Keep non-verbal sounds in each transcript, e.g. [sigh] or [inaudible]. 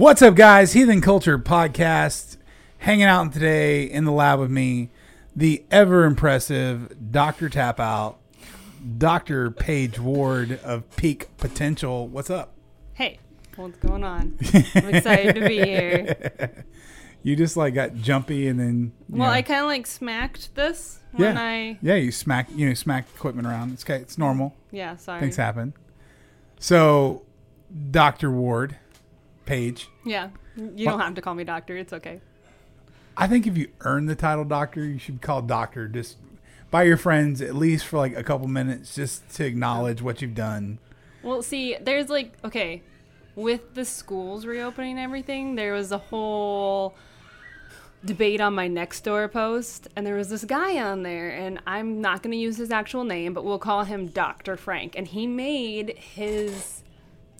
What's up, guys? Heathen Culture Podcast. Hanging out today in the lab with me, the ever impressive Dr. Tap Out, Dr. Paige Ward of Peak Potential. What's up? Hey, what's going on? I'm excited to be here. [laughs] You just like got jumpy and then. Well, know- I kind of like smacked this when yeah, I. yeah, you smack you know smack equipment around. It's okay. It's normal. Yeah, sorry. Things happen. So, Dr. Ward, Paige. Yeah, you don't have to call me doctor. It's okay. I think if you earn the title doctor, you should be called doctor just by your friends at least for like a couple minutes just to acknowledge what you've done. Well, see, there's like okay, with the schools reopening and everything, there was a whole debate on my next door post, and there was this guy on there, and I'm not going to use his actual name, but we'll call him Dr. Frank, and he made his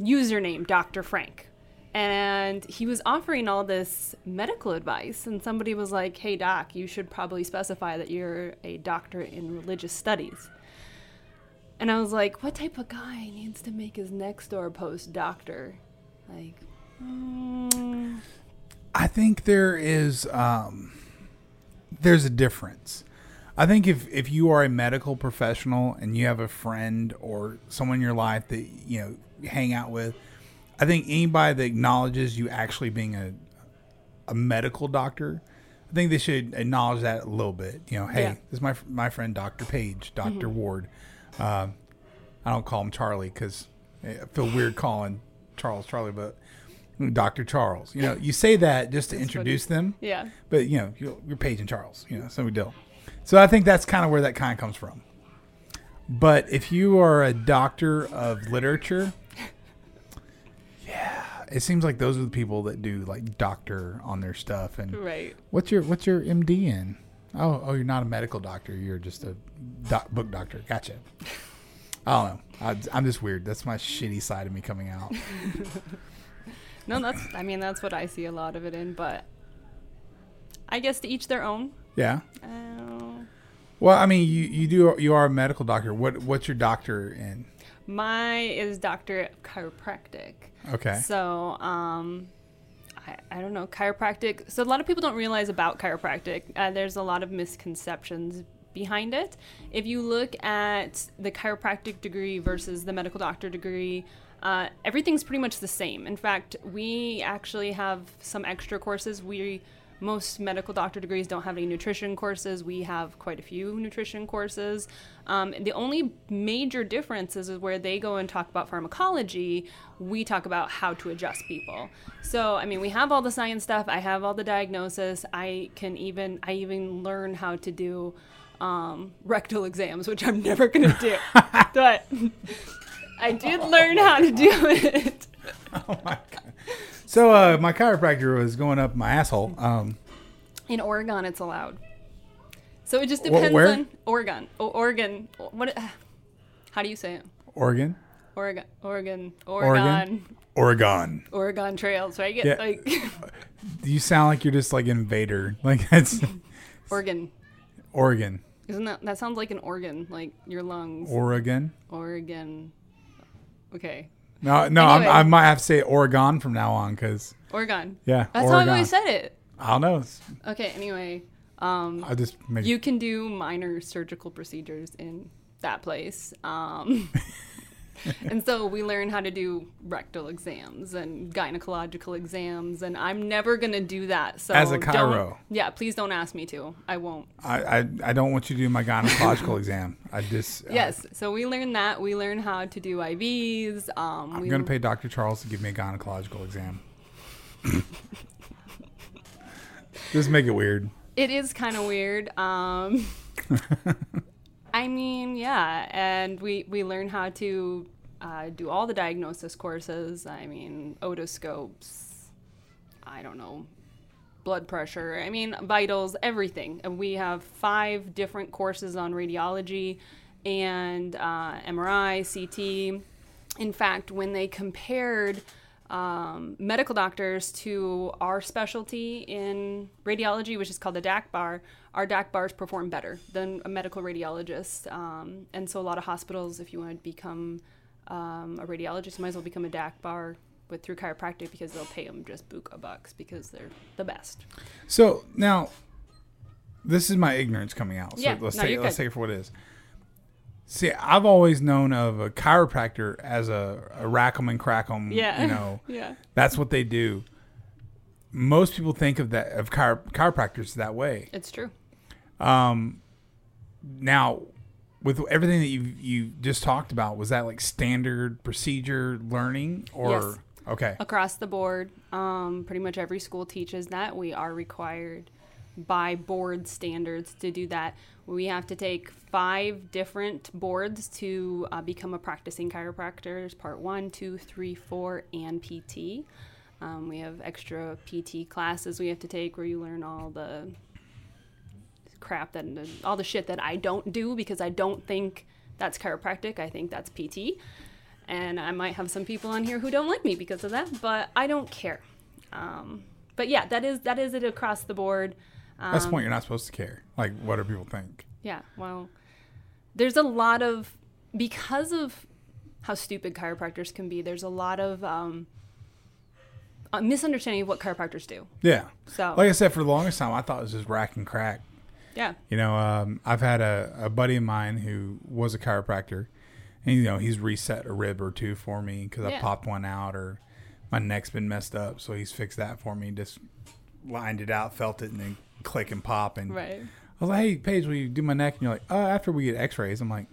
username Dr. Frank. And he was offering all this medical advice, and somebody was like, Hey, doc, you should probably specify that you're a doctor in religious studies. And I was like, what type of guy needs to make his next door post doctor? Like, mm, I think there is um there's a difference. I think if if you are a medical professional and you have a friend or someone in your life that you know hang out with, I think anybody that acknowledges you actually being a a medical doctor, I think they should acknowledge that a little bit. You know, hey, Yeah. this is my my friend Doctor Paige, Doctor Ward. Um, I don't call him Charlie because I feel weird calling Charles Charlie, but Doctor Charles. You know, you say that just to That's funny. introduce them, yeah. but you know, you're, you're Paige and Charles. You know, so we deal. So I think that's kind of where that kind of comes from. But if you are a doctor of literature, yeah, it seems like those are the people that do like doctor on their stuff. And Right. what's your what's your MD in? Oh, oh, you're not a medical doctor. You're just a doc, book doctor. Gotcha. I don't know. I, I'm just weird. That's my shitty side of me coming out. [laughs] No, that's, I mean, that's what I see a lot of it in, but I guess to each their own. Yeah. Uh, Well, I mean, you, you do you are a medical doctor. What what's your doctor in? my is doctor of chiropractic. Okay. So, um, I, I don't know, chiropractic. So, a lot of people don't realize about chiropractic. Uh, there's a lot of misconceptions behind it. If you look at the chiropractic degree versus the medical doctor degree, uh, everything's pretty much the same. In fact, we actually have some extra courses. We most medical doctor degrees don't have any nutrition courses. We have quite a few nutrition courses. Um, the only major difference is where they go and talk about pharmacology. We talk about how to adjust people. So, I mean, we have all the science stuff. I have all the diagnosis. I can even I even learn how to do um, rectal exams, which I'm never gonna do, [laughs] but I did learn how to do it. oh my god. So uh, my chiropractor was going up my asshole. Um, In Oregon, it's allowed. So it just Wh- depends where? on Oregon. O- Oregon. What? How do you say it? Oregon, Oregon. Oregon. Oregon? Oregon. Oregon. Oregon trails, right? Yeah. Like [laughs] You sound like you're just like an invader. [laughs] Like that's [laughs] Oregon. Oregon, Isn't that that sounds like an organ, like your lungs? Oregon. Oregon. Okay. No, no, I'm, Anyway. I might have to say Oregon from now on because Oregon. yeah, That's Oregon. how I always said it. I don't know. Okay. Anyway, um, I just you can do minor surgical procedures in that place. Um, [laughs] [laughs] and so we learn how to do rectal exams and gynecological exams, and I'm never gonna do that. So As a chiro. yeah, please don't ask me to. I won't. I, I I don't want you to do my gynecological [laughs] exam. I just uh, Yes. So we learn that. We learn how to do IVs. Um, I'm we gonna pay Dr. Charles to give me a gynecological exam. [laughs] just make it weird. It is kind of weird. Um, I mean, yeah, and we we learn how to uh, do all the diagnosis courses. I mean, otoscopes. I don't know, blood pressure. I mean, vitals, everything. And we have five different courses on radiology and uh, MRI, CT. In fact, when they compared um, medical doctors to our specialty in radiology, which is called the DAC bar, our DAC bars perform better than a medical radiologist. Um, and so, a lot of hospitals, if you want to become um, a radiologist, you might as well become a DAC bar with through chiropractic because they'll pay them just buka bucks because they're the best. So now, this is my ignorance coming out. So Yeah, let's no, take let's take it for what it is. See, I've always known of a chiropractor as a, a rack 'em and crack 'em. Yeah. You know, [laughs] Yeah. that's what they do. Most people think of that of chiro- chiropractors that way. It's true. Um, now, with everything that you you just talked about, was that like standard procedure learning or Yes. okay? across the board. Um, pretty much every school teaches that. We are required by board standards to do that. We have to take five different boards to uh, become a practicing chiropractor. There's part one, two, three, four, and PT. Um, we have extra PT classes we have to take where you learn all the crap that all the shit that I don't do because I don't think that's chiropractic. I think that's PT and I might have some people on here who don't like me because of that, but I don't care. Um, but yeah, that is that is it across the board. Um, That's the point. You're not supposed to care. Like, what do people think? Yeah, well, there's a lot of because of how stupid chiropractors can be. There's a lot of um, a misunderstanding of what chiropractors do. Yeah. So Like I said, for the longest time, I thought it was just rack and crack. Yeah, You know, um, I've had a, a buddy of mine who was a chiropractor, and you know, he's reset a rib or two for me because I popped one out or my neck's been messed up, so he's fixed that for me. Just lined it out, felt it, and then click and pop. And right. I was like, "Hey, Paige, will you do my neck?" And you're like, "Oh, after we get X-rays." I'm like,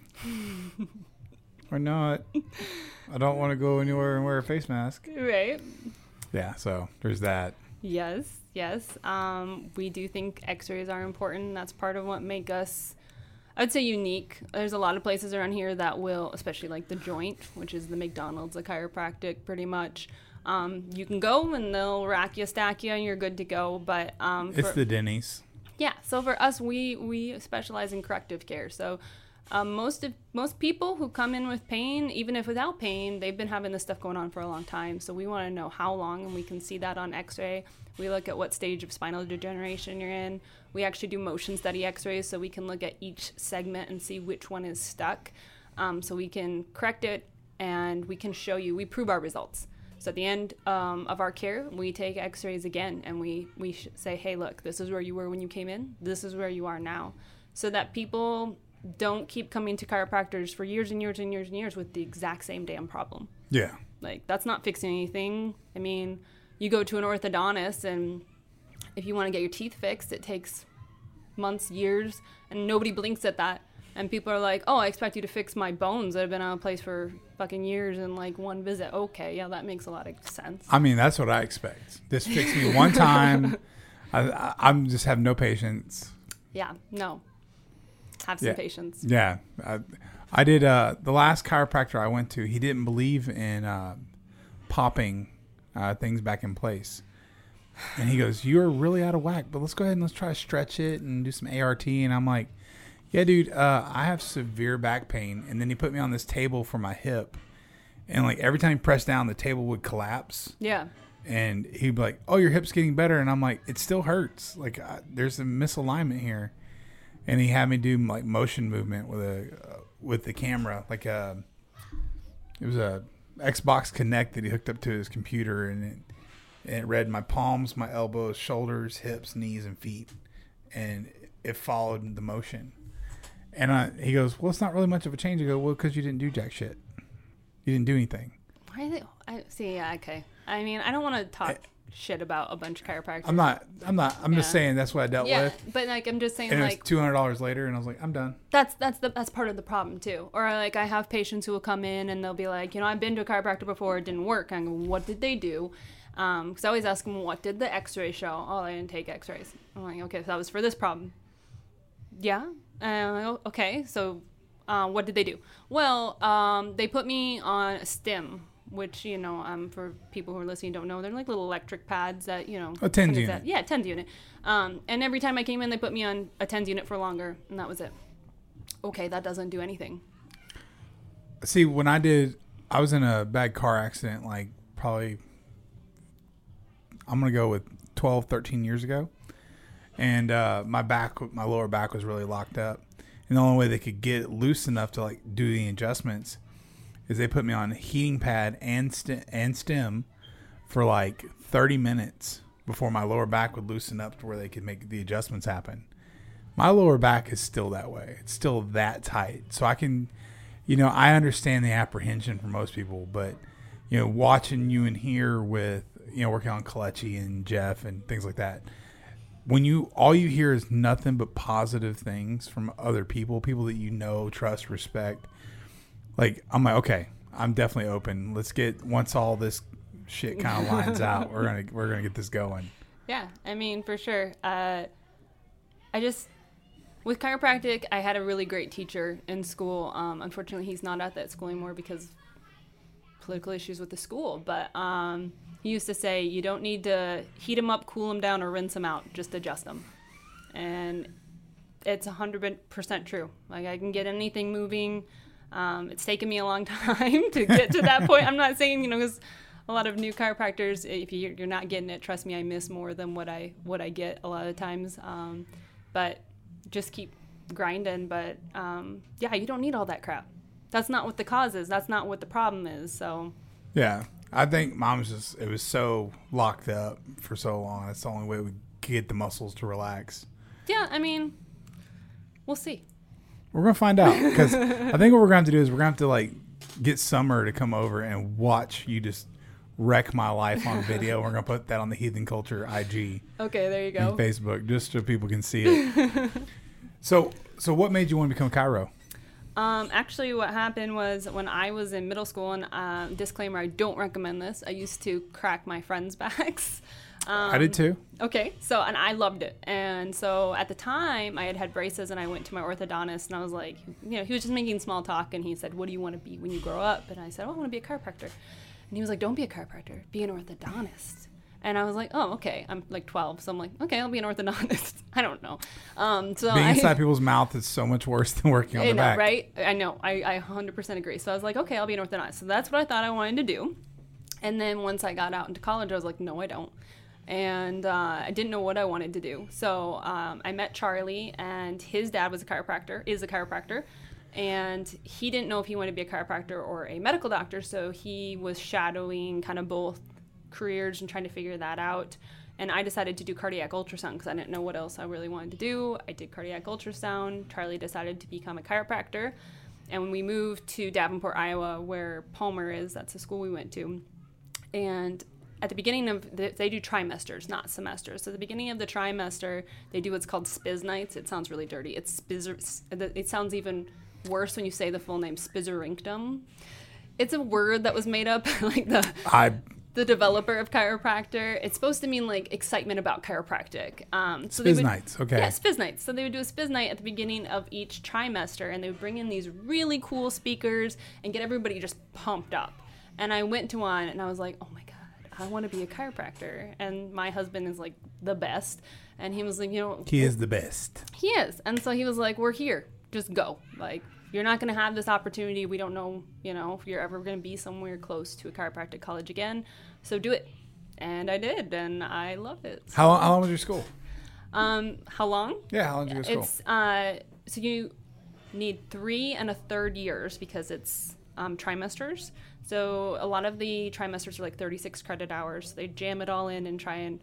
[laughs] "Or not? I don't want to go anywhere and wear a face mask." Right. Yeah, so there's that. Yes, yes. Um, we do think X-rays are important. That's part of what make us, I'd say, unique. There's a lot of places around here that will, especially like the Joint, which is the McDonald's, a chiropractic, pretty much. Um, you can go and they'll rack you, stack you, and you're good to go. But um, It's for- the Denny's. yeah, so for us, we we specialize in corrective care. So um, most of most people who come in with pain, even if without pain, they've been having this stuff going on for a long time. So we want to know how long, and we can see that on X-ray. We look at what stage of spinal degeneration you're in. We actually do motion study X-rays, so we can look at each segment and see which one is stuck. Um, so we can correct it, and we can show you. We prove our results. So at the end um, of our care, we take X-rays again, and we we say, "Hey, look, this is where you were when you came in. This is where you are now," so that people don't keep coming to chiropractors for years and years and years and years with the exact same damn problem. Yeah. Like that's not fixing anything. I mean, you go to an orthodontist, and if you want to get your teeth fixed, it takes months, years, and nobody blinks at that. And people are like, "Oh, I expect you to fix my bones that have been out of place for fucking years in like one visit." Okay, yeah, that makes a lot of sense. I mean, that's what I expect. This fix me one time. [laughs] I, I, I'm just have no patience. Yeah, no. Have some Yeah. patience. Yeah, I, I did. Uh, the last chiropractor I went to, he didn't believe in uh, popping uh, things back in place, and he goes, "You're really out of whack, but let's go ahead and let's try to stretch it and do some ART." And I'm like, "Yeah, dude, uh, I have severe back pain." And then he put me on this table for my hip, and like every time he pressed down, the table would collapse. Yeah. and he'd be like, "Oh, your hip's getting better," and I'm like, "It still hurts. Like I, there's a misalignment here." And he had me do like motion movement with a uh, with the camera, like a it was a Xbox Kinect that he hooked up to his computer, and it and it read my palms, my elbows, shoulders, hips, knees, and feet, and it followed the motion. And I, he goes, "Well, it's not really much of a change." I go, "Well, because you didn't do jack shit. You didn't do anything." Why are they? I see. Yeah. Okay. I mean, I don't want to talk shit about a bunch of chiropractors. I'm not. I'm not. I'm just saying that's what I dealt Yeah, with. but like I'm just saying, and it like two hundred dollars later, and I was like, I'm done. that's that's the that's part of the problem too. Or like I have patients who will come in and they'll be like, you know, I've been to a chiropractor before, it didn't work. I go, what did they do? Because I always ask them, what did the X-ray show? Oh, I didn't take X-rays. I'm like, okay, so that was for this problem. Yeah. And I'm like, "Oh, okay, so uh, what did they do? Well, um, they put me on a stim. Which you know, um, for people who are listening, don't know, they're like little electric pads that you know. A TENS unit. said- yeah, tens unit. Um, and every time I came in, they put me on a tens unit for longer, and that was it. Okay, that doesn't do anything. See, when I did, I was in a bad car accident, like probably, I'm gonna go with 12, 13 years ago, and uh, my back, my lower back was really locked up, and the only way they could get it loose enough to like do the adjustments is they put me on a heating pad and st- and stim for like 30 minutes before my lower back would loosen up to where they could make the adjustments happen. My lower back is still that way. It's still that tight. So I can, you know, I understand the apprehension for most people, but, you know, watching you in here with, you know, working on Kalechi and Jeff and things like that, when you, all you hear is nothing but positive things from other people, people that you know, trust, respect. Like, I'm like, okay, I'm definitely open. Let's get, once all this shit kind of lines out, we're going [laughs] to, we're to get this going. Yeah, I mean, for sure. Uh, I just with chiropractic, I had a really great teacher in school. Um, unfortunately, he's not at that school anymore because political issues with the school. But um, he used to say, you don't need to heat them up, cool them down, or rinse them out. Just adjust them. And it's 100% true. Like, I can get anything moving. Um, it's taken me a long [laughs] time to get to that point. I'm not saying, you know, because a lot of new chiropractors, if you're not getting it, trust me, I miss more than what I what I get a lot of times. Um, but just keep grinding. But um, yeah, you don't need all that crap. That's not what the cause is. That's not what the problem is. So yeah, I think mom's just it was so locked up for so long. That's the only way we get the muscles to relax. Yeah, I mean, we'll see. We're gonna find out because [laughs] I think what we're going to have to do is we're going to have to like get Summer to come over and watch you just wreck my life on video. We're gonna put that on the Heathen Culture IG. Okay, there you go. Facebook, just so people can see it. [laughs] so, so what made you want to become chiro? Um, actually, what happened was when I was in middle school, and uh, disclaimer, I don't recommend this. I used to crack my friends' [laughs] backs. Um, I did too. Okay, so and I loved it, and so at the time I had had braces, and I went to my orthodontist, and I was like, you know, he was just making small talk, and he said, "What do you want to be when you grow up?" And I said, "Oh, I want to be a chiropractor." And he was like, don't be a chiropractor, be an orthodontist. And I was like, oh, okay. I'm like 12, so I'm like, okay, I'll be an orthodontist. [laughs] I don't know. Um, so being I, inside [laughs] people's mouth is so much worse than working on I the know, back, right? I know. I, I 100% agree. So I was like, okay, I'll be an orthodontist. So that's what I thought I wanted to do. And then once I got out into college, I was like, no, I don't. And uh, I didn't know what I wanted to do. So um, I met Charlie, and his dad was a chiropractor, is a chiropractor and he didn't know if he wanted to be a chiropractor or a medical doctor so he was shadowing kind of both careers and trying to figure that out. And i decided to do cardiac ultrasound because i didn't know what else i really wanted to do. I did cardiac ultrasound. Charlie decided to become a chiropractor. And when we moved to davenport iowa where palmer is. That's the school we went to. And at the beginning of the, they do trimesters, not semesters. So at the beginning of the trimester, they do what's called spiz nights. It sounds really dirty. It's spiz. It sounds even worse when you say the full name Spizzerinctum. It's a word that was made up, [laughs] like the I the developer of chiropractor. It's supposed to mean like excitement about chiropractic. Um, so spiz would, nights, okay. Yeah, spiz nights. So they would do a spiz night at the beginning of each trimester, and they would bring in these really cool speakers and get everybody just pumped up. And I went to one, and I was like, oh my god, I want to be a chiropractor. And my husband is like the best, and he was like, you know, he is the best. He is, and so he was like, we're here, just go, like you're not going to have this opportunity. We don't know, you know, if you're ever going to be somewhere close to a chiropractic college again. So do it. And I did, and I love it. So. How, how long was your school? Um, how long? Yeah, how long did you go to school? It's uh, so you need three and a third years because it's um, trimesters. So a lot of the trimesters are like 36 credit hours. They jam it all in and try and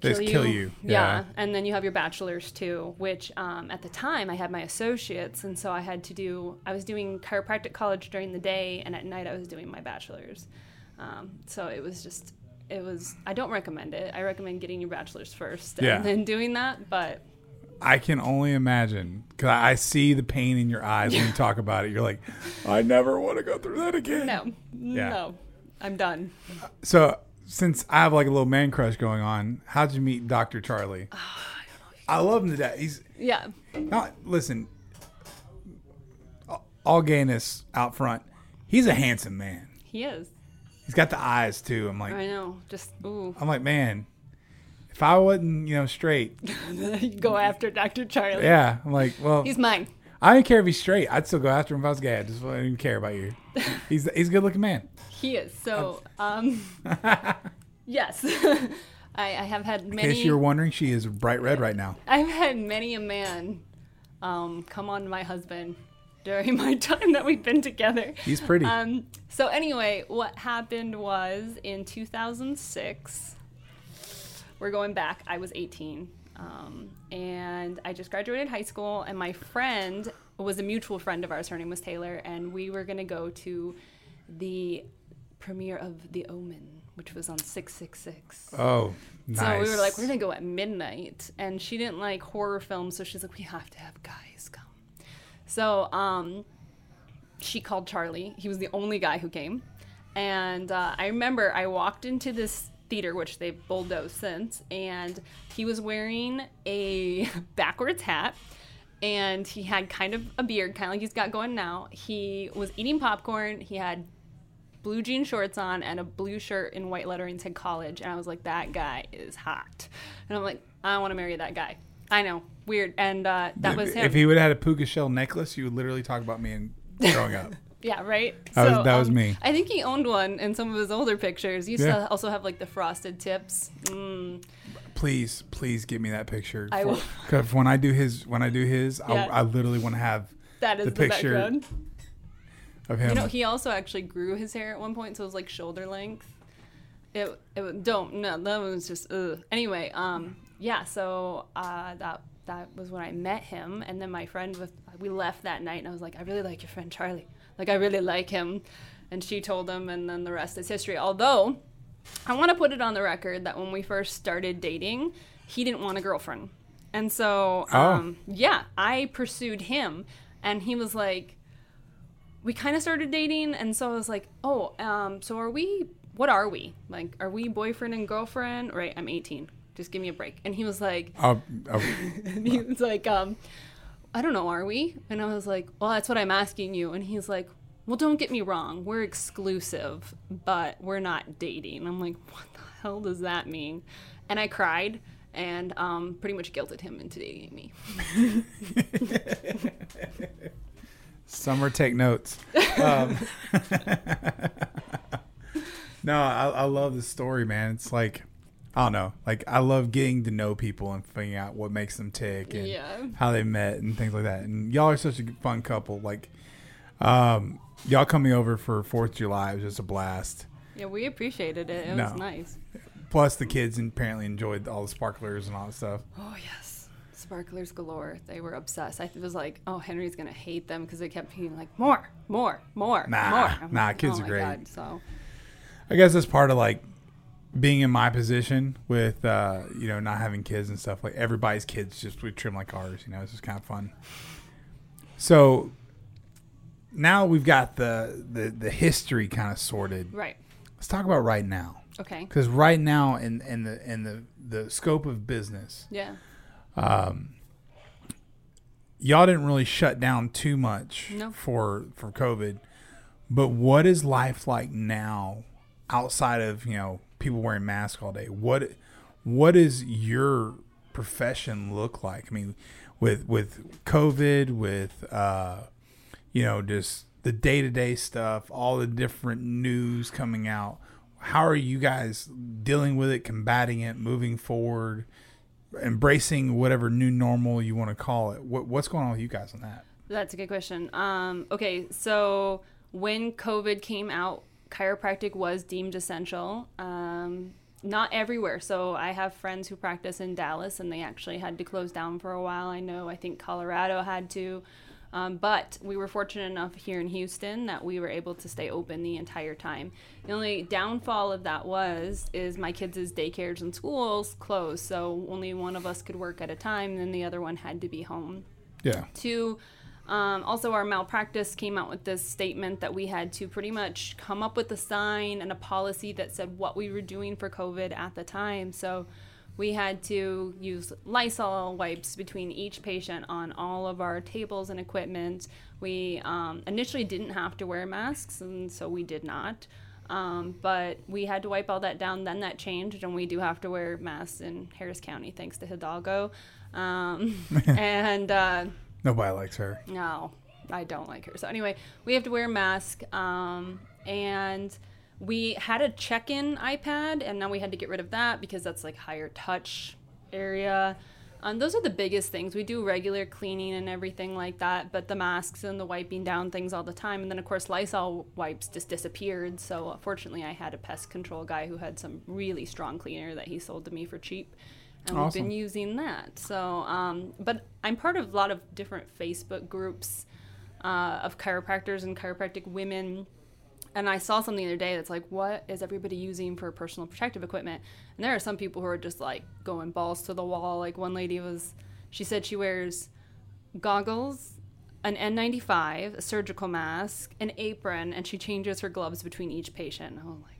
kill you. kill you. Yeah. yeah. And then you have your bachelor's too, which um, at the time I had my associates. And so I had to do, I was doing chiropractic college during the day, and at night I was doing my bachelor's. Um, so it was just, it was, I don't recommend it. I recommend getting your bachelor's first yeah. and then doing that. But I can only imagine because I see the pain in your eyes when you talk about it. You're like, I never want to go through that again. No, yeah. no, I'm done. So since I have like a little man crush going on, how'd you meet Dr. Charlie? Oh, I, I love him to death. He's yeah. Not listen. All gayness out front. He's a handsome man. He is. He's got the eyes too. I'm like I know. Just ooh. I'm like man. If I wasn't, you know, straight, [laughs] go after Dr. Charlie. Yeah, I'm like, well, he's mine. I don't care if he's straight. I'd still go after him if I was gay. I just wouldn't care about you. [laughs] He's he's a good looking man. He is. So, um, [laughs] yes. I, I, have had many. In case you're wondering, she is bright red right now. I've had many a man um, come on to my husband during my time that we've been together. He's pretty. Um, so anyway, what happened was in 2006. We're going back. I was 18, um, and I just graduated high school. And my friend was a mutual friend of ours. Her name was Taylor, and we were gonna go to the premiere of The Omen, which was on 666. oh, nice. So we were like, we're gonna go at midnight, and she didn't like horror films, so she's like, we have to have guys come. So um, she called Charlie. He was the only guy who came, and uh, I remember I walked into this theater, which they've bulldozed since, and he was wearing a [laughs] backwards hat. And he had kind of a beard, kind of like he's got going now. He was eating popcorn. He had blue jean shorts on and a blue shirt in white lettering said college and i was like that guy is hot and i'm like i want to marry that guy i know weird and uh, that was him If he would have had a puka shell necklace, you would literally talk about me and growing up. [laughs] yeah right That was- that was me. i think he owned one in some of his older pictures he used Yeah. to also have like the frosted tips mm, Please, please get me that picture. I will. [laughs] Because when I do his, when I do his, Yeah. I, I literally want to have that is The the, picture background of him. you know he also actually grew his hair at one point so it was like shoulder length it, it don't no that was just ugh. anyway um yeah so uh that that was when i met him and then my friend with we left that night and i was like i really like your friend charlie like i really like him. And she told him and then the rest is history. Although i want to put it on the record that when we first started dating he didn't want a girlfriend. And so Oh. um yeah i pursued him. And he was like we kind of started dating and so i was like oh um so are we what are we? Like are we boyfriend and girlfriend? Right i'm 18 just give me a break. And he was like oh, [laughs] and he was like um i don't know are we? And i was like well that's what i'm asking you. And he's like well don't get me wrong we're exclusive but we're not dating. I'm like what the hell does that mean? And i cried and um, pretty much guilted him into dating me. [laughs] Summer, take notes. Um, [laughs] no, I, I love this story, man. It's like, I don't know. Like, I love getting to know people and figuring out what makes them tick and Yeah. how they met and things like that. And y'all are such a fun couple. Like, um, y'all coming over for Fourth of July was just a blast. yeah we appreciated it it No. was nice Plus, the kids apparently enjoyed all the sparklers and all that stuff. Oh yes, sparklers galore. They were obsessed. I was like, oh, Henry's gonna hate them because they kept being like, more, more, more, Nah, more. I'm nah, like, kids oh are great. God. So I guess that's part of like being in my position with uh, you know not having kids and stuff. Like everybody's kids just we trim like ours. You know, it's just kind of fun. So now we've got the the, the history kind of sorted. right, Let's talk about right now okay, because right now in in the in the the scope of business, yeah, Um y'all didn't really shut down too much No. for for COVID. But what is life like now outside of, you know, people wearing masks all day? What what does your profession look like? I mean, with with COVID, with uh you know, just the day-to-day stuff, all the different news coming out. How are you guys dealing with it, combating it, moving forward? embracing whatever new normal you want to call it. What, what's going on with you guys on that? that's a good question. Um, okay, so when COVID came out, chiropractic was deemed essential. Um, not everywhere. So I have friends who practice in Dallas, and they actually had to close down for a while. I know. I think Colorado had to. Um, but we were fortunate enough here in Houston that we were able to stay open the entire time. The only downfall of that was is my kids' daycares and schools closed, so only one of us could work at a time, and the other one had to be home. Yeah. Two, um, also our malpractice came out with this statement that we had to pretty much come up with a sign and a policy that said what we were doing for COVID at the time. So we had to use Lysol wipes between each patient on all of our tables and equipment. We um, initially didn't have to wear masks, and so we did not. Um, but we had to wipe all that down. Then that changed, and we do have to wear masks in Harris County, thanks to Hidalgo. Um, [laughs] and uh, Nobody likes her. no, I don't like her. So anyway, we have to wear a mask, um, and we had a check-in iPad, and now we had to get rid of that because that's like higher touch area. Um, those are the biggest things. We do regular cleaning and everything like that, but the masks and the wiping down things all the time. And then, of course, Lysol wipes just disappeared. So, uh, fortunately, I had a pest control guy who had some really strong cleaner that he sold to me for cheap. And Awesome. we've been using that. So, um, but I'm part of a lot of different Facebook groups uh, of chiropractors and chiropractic women and I saw something the other day that's like, what is everybody using for personal protective equipment? And there are some people who are just like going balls to the wall. Like one lady was, she said she wears goggles, an N95, a surgical mask, an apron, and she changes her gloves between each patient. Oh, like.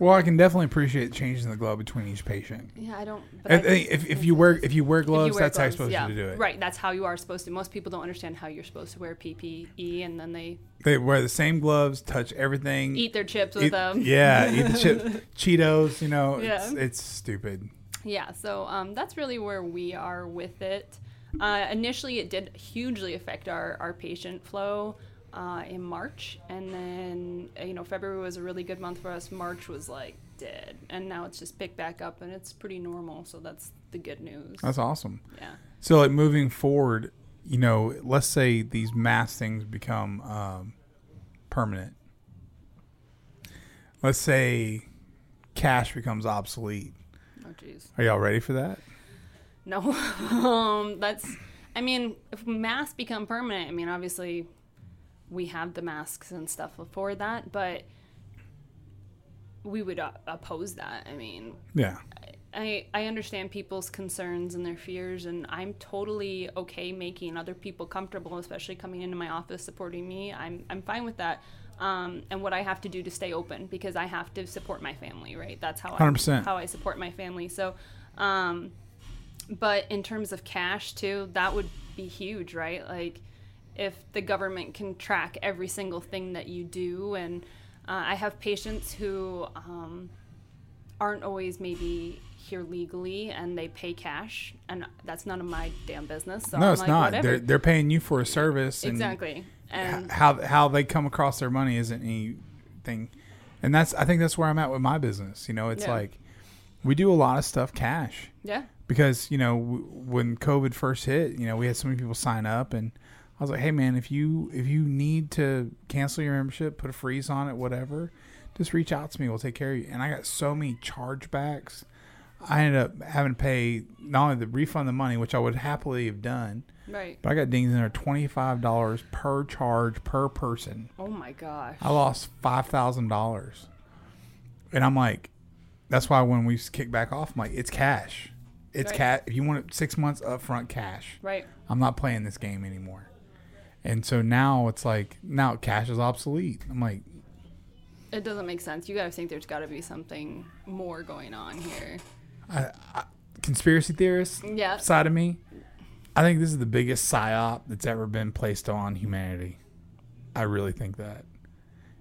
Well, I can definitely appreciate changing the glove between each patient. Yeah, I don't. But I I think if, if you wear if you wear gloves, you wear that's how you're supposed yeah. to do it. Right, that's how you are supposed to. Most people don't understand how you're supposed to wear PPE, and then they They wear the same gloves, touch everything. eat their chips with eat- them. Yeah, [laughs] eat the chip, Cheetos. You know, it's, it's stupid. Yeah, so um, that's really where we are with it. Uh, initially, it did hugely affect our, our patient flow uh, in March. And then, you know, February was a really good month for us. March was like dead. And now it's just picked back up and it's pretty normal. So that's the good news. That's awesome. yeah. So, like moving forward, you know, let's say these mass things become um, permanent. Let's say cash becomes obsolete. Oh, jeez. Are y'all ready for that? No. [laughs] um, that's, I mean, if masks become permanent, I mean, obviously we have the masks and stuff for that, but we would uh, oppose that. I mean, Yeah. I, I understand people's concerns and their fears, and I'm totally okay making other people comfortable, especially coming into my office supporting me. I'm, I'm fine with that. Um, and what I have to do to stay open because I have to support my family, right? That's how I, 100%. how I support my family. So, um, but in terms of cash too, that would be huge, right? Like if the government can track every single thing that you do, and uh, I have patients who um, aren't always maybe here legally and they pay cash, and that's none of my damn business. So no, I'm it's like, not. Whatever. They're they're paying you for a service. And exactly. And how how they come across their money isn't anything, and that's I think that's where I'm at with my business. You know, it's Yeah. like we do a lot of stuff cash. yeah, because you know w- when COVID first hit, you know we had so many people sign up, and I was like, hey man, if you if you need to cancel your membership, put a freeze on it, whatever, just reach out to me. We'll take care of you. And I got so many chargebacks. I ended up having to pay not only the refund the money, which I would happily have done, right. but I got dinged in there twenty five dollars per charge per person. Oh my gosh. I lost five thousand dollars, and I'm like, that's why when we kick back off, I'm like, it's cash, it's Right. cash. If you want it six months upfront cash, Right. I'm not playing this game anymore. And so now it's like now cash is obsolete. I'm like, It doesn't make sense. You gotta think there's gotta be something more going on here. I, I, conspiracy theorist Yeah. side of me. I think this is the biggest psyop that's ever been placed on humanity. I really think that.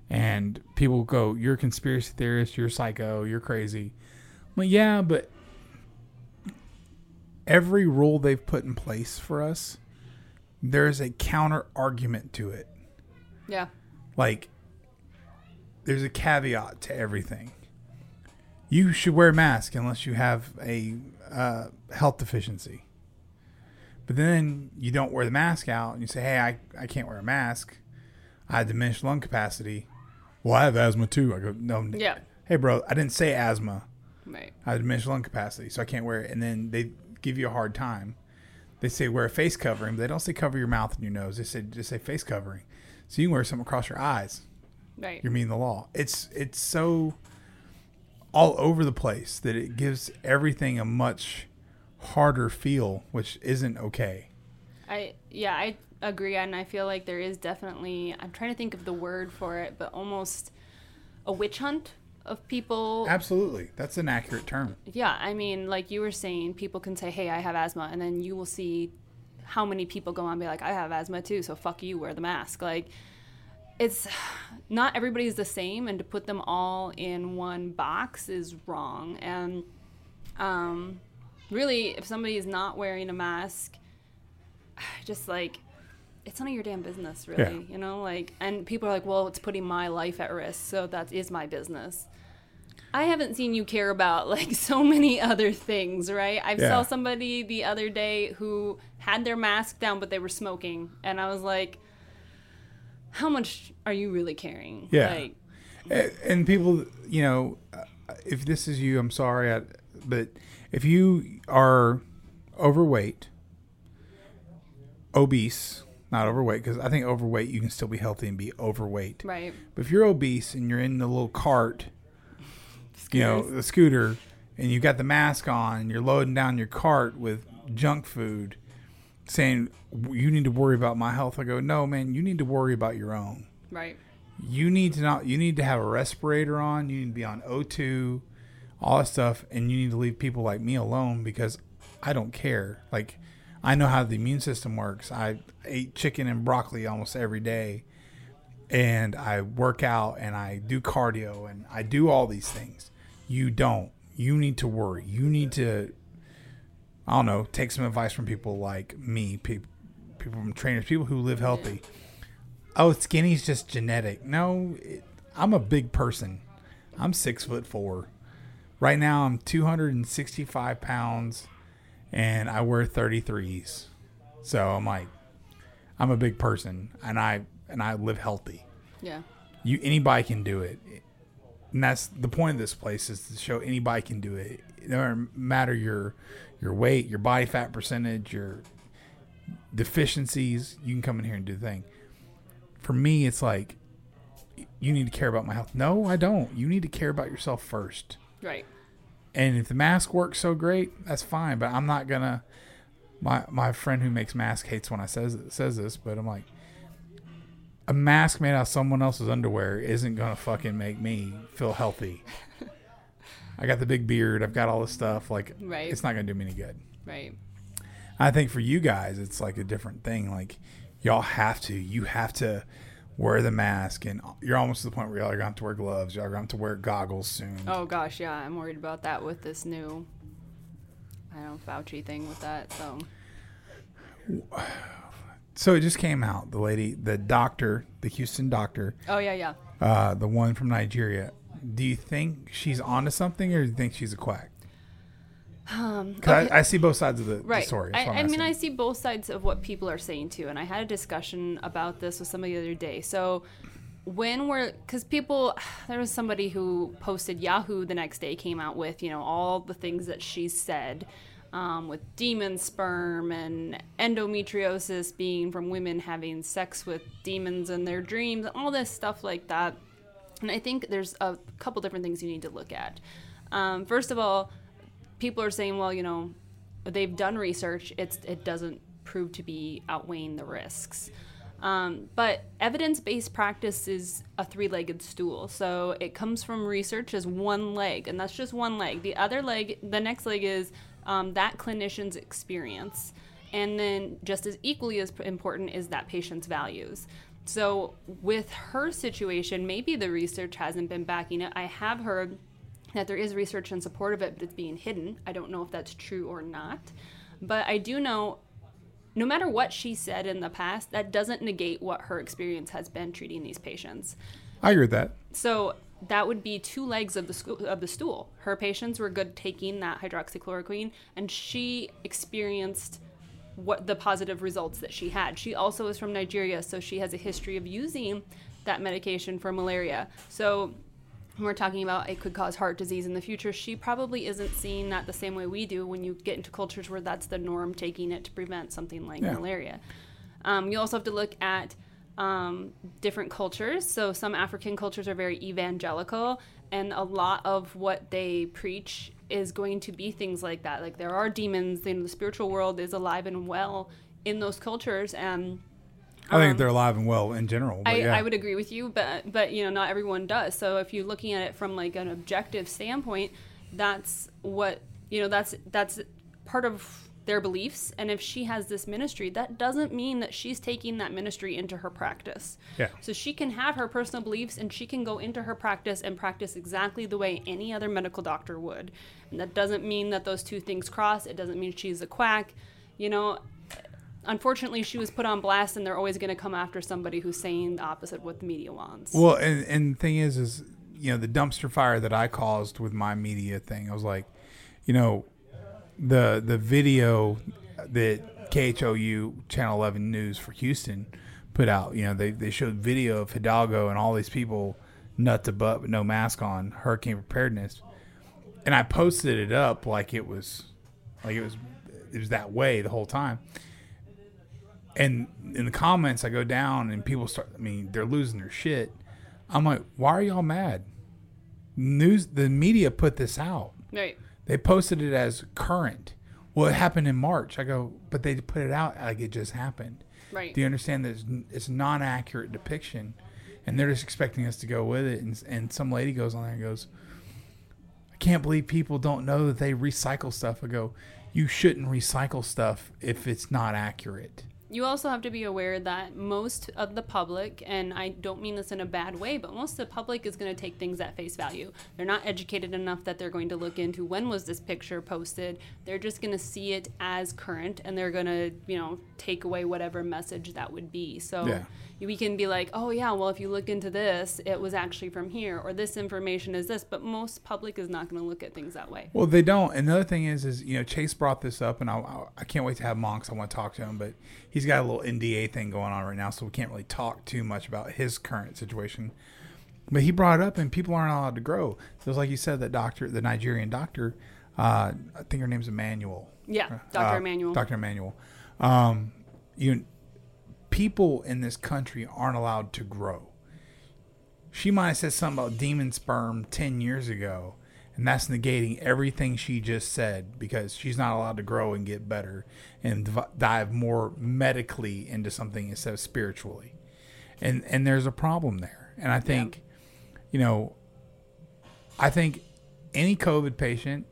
And people go, "You're a conspiracy theorist. You're psycho. You're crazy." Well, yeah, but every rule they've put in place for us, there's a counter argument to it. Yeah. Like, there's a caveat to everything. You should wear a mask unless you have a uh, health deficiency. But then you don't wear the mask out and you say, hey, I, I can't wear a mask. I have diminished lung capacity. Well, I have asthma too. I go, no. Yeah. Hey, bro, I didn't say asthma. Right. I have diminished lung capacity, so I can't wear it. And then they give you a hard time. They say wear a face covering, but they don't say cover your mouth and your nose. They say just say face covering. So you can wear something across your eyes. Right. You're meeting the law. It's it's so all over the place that it gives everything a much harder feel, which isn't okay. I yeah, I agree, and I feel like there is definitely. I'm trying to think of the word for it, but almost a witch hunt of people. Absolutely, that's an accurate term. Yeah, I mean, like you were saying, people can say, "Hey, I have asthma," and then you will see how many people go on and be like, "I have asthma too, so fuck you, wear the mask." Like, it's [sighs] not everybody's the same, and to put them all in one box is wrong. And um, really, if somebody is not wearing a mask, [sighs] just like it's none of your damn business, really. Yeah. You know, like, and people are like, "Well, it's putting my life at risk, so that is my business." I haven't seen you care about like [laughs] so many other things, right? I Yeah. saw somebody the other day who had their mask down, but they were smoking, and I was like, "How much are you really caring?" Yeah. Like, A- and people you know uh, if this is you i'm sorry I, but if you are overweight obese not overweight because i think overweight you can still be healthy and be overweight right? but if you're obese and you're in the little cart you know the scooter and you got the mask on and you're loading down your cart with junk food saying you need to worry about my health. I go no man you need to worry about your own. Right. you need to not you need to have a respirator on you need to be on o2 all that stuff and you need to leave people like me alone because i don't care. Like i know how the immune system works. I ate chicken and broccoli almost every day and i work out and i do cardio and i do all these things you don't you need to worry you need to i don't know take some advice from people like me people people from trainers people who live healthy oh, skinny's just genetic. No, it, I'm a big person. I'm six foot four. Right now, I'm 265 pounds, and I wear 33s. So I'm like, I'm a big person, and I and I live healthy. Yeah. You anybody can do it, and that's the point of this place is to show anybody can do it. It doesn't matter your your weight, your body fat percentage, your deficiencies. You can come in here and do the thing. For me, it's like you need to care about my health. No, I don't. You need to care about yourself first. Right. And if the mask works so great, that's fine. But I'm not gonna. My my friend who makes masks hates when I says says this, but I'm like, a mask made out of someone else's underwear isn't gonna fucking make me feel healthy. I got the big beard. I've got all this stuff. Like, Right. it's not gonna do me any good. Right. I think for you guys, it's like a different thing. Like, y'all have to. You have to wear the mask, and you're almost to the point where y'all are gonna have to wear gloves. Y'all are gonna have to wear goggles soon. Oh gosh, yeah, I'm worried about that with this new, I don't know, Fauci thing with that. So So it just came out. The lady, the doctor, the Houston doctor, Oh yeah, yeah. uh, the one from Nigeria. Do you think she's onto something, or do you think she's a quack? Um, 'Cause. I, I see both sides of the, the right. story. I, what I'm I mean, I see both sides of what people are saying too, and I had a discussion about this with somebody the other day. So when we're because people, [sighs] there was somebody who posted Yahoo the next day came out with you know all the things that she said. Um, with demon sperm and endometriosis being from women having sex with demons in their dreams, and all this stuff like that. And I think there's a couple different things you need to look at. Um, first of all, people are saying, well, you know, they've done research. It's it doesn't prove to be outweighing the risks. Um, but evidence-based practice is a three-legged stool. So it comes from research as one leg, and that's just one leg. The other leg, the next leg is um, that clinician's experience, and then just as equally as important is that patient's values. So with her situation, maybe the research hasn't been backing it. I have heard that there is research in support of it, but it's being hidden. I don't know if that's true or not. But I do know no matter what she said in the past, that doesn't negate what her experience has been treating these patients. I agree with that. So that would be two legs of the school, of the stool. Her patients were good taking that hydroxychloroquine, and she experienced what the positive results that she had. She also is from Nigeria, so she has a history of using that medication for malaria. So when we're talking about it could cause heart disease in the future, she probably isn't seeing that the same way we do when you get into cultures where that's the norm, taking it to prevent something like Yeah. malaria. Um, you also have to look at um, different cultures. So some African cultures are very evangelical, and a lot of what they preach is going to be things like that. Like there are demons, you know, the spiritual world is alive and well in those cultures, and I think Um, they're alive and well in general. But I, yeah. I would agree with you, but but you know, not everyone does. So if you're looking at it from like an objective standpoint, that's what you know. That's that's part of their beliefs. And if she has this ministry, that doesn't mean that she's taking that ministry into her practice. Yeah. So she can have her personal beliefs, and she can go into her practice and practice exactly the way any other medical doctor would. And that doesn't mean that those two things cross. It doesn't mean she's a quack. You know, unfortunately she was put on blast and they're always going to come after somebody who's saying the opposite of what the media wants Well, and and the thing is, is you know the dumpster fire that I caused with my media thing. I was like, you know, the the video that KHOU Channel 11 News for Houston put out. You know, they they showed video of Hidalgo and all these people nut to butt with no mask on, hurricane preparedness, and I posted it up like it was like it was it was that way the whole time. And in the comments, I go down and people start. I mean, they're losing their shit. I'm like, why are y'all mad? News, the media put this out. Right. They posted it as current. Well, it happened in March. I go, but they put it out like it just happened. Right. Do you understand that it's, it's non-accurate depiction, and they're just expecting us to go with it? And, and some lady goes on there and goes, "I can't believe people don't know that they recycle stuff." I go, "You shouldn't recycle stuff if it's not accurate." You also have to be aware that most of the public, and I don't mean this in a bad way, but most of the public is going to take things at face value. They're not educated enough that they're going to look into when was this picture posted. They're just going to see it as current, and they're going to, you know, take away whatever message that would be. So Yeah. We can be like, oh yeah, well if you look into this, it was actually from here, or this information is this. But most public is not going to look at things that way. Well, they don't. Another thing is, is you know, Chase brought this up, and I, I, I can't wait to have Monks. I want to talk to him. But he's got a little NDA thing going on right now, so we can't really talk too much about his current situation. But he brought it up, and people aren't allowed to grow. So it's like you said, that doctor, the Nigerian doctor, uh, I think her name's Immanuel. Yeah, Dr. Uh, Immanuel. Dr. Immanuel. Um, you, people in this country aren't allowed to grow. She might have said something about demon sperm 10 years ago, and that's negating everything she just said because she's not allowed to grow and get better and div- dive more medically into something instead of spiritually. And and there's a problem there. And I think you know I think any COVID patient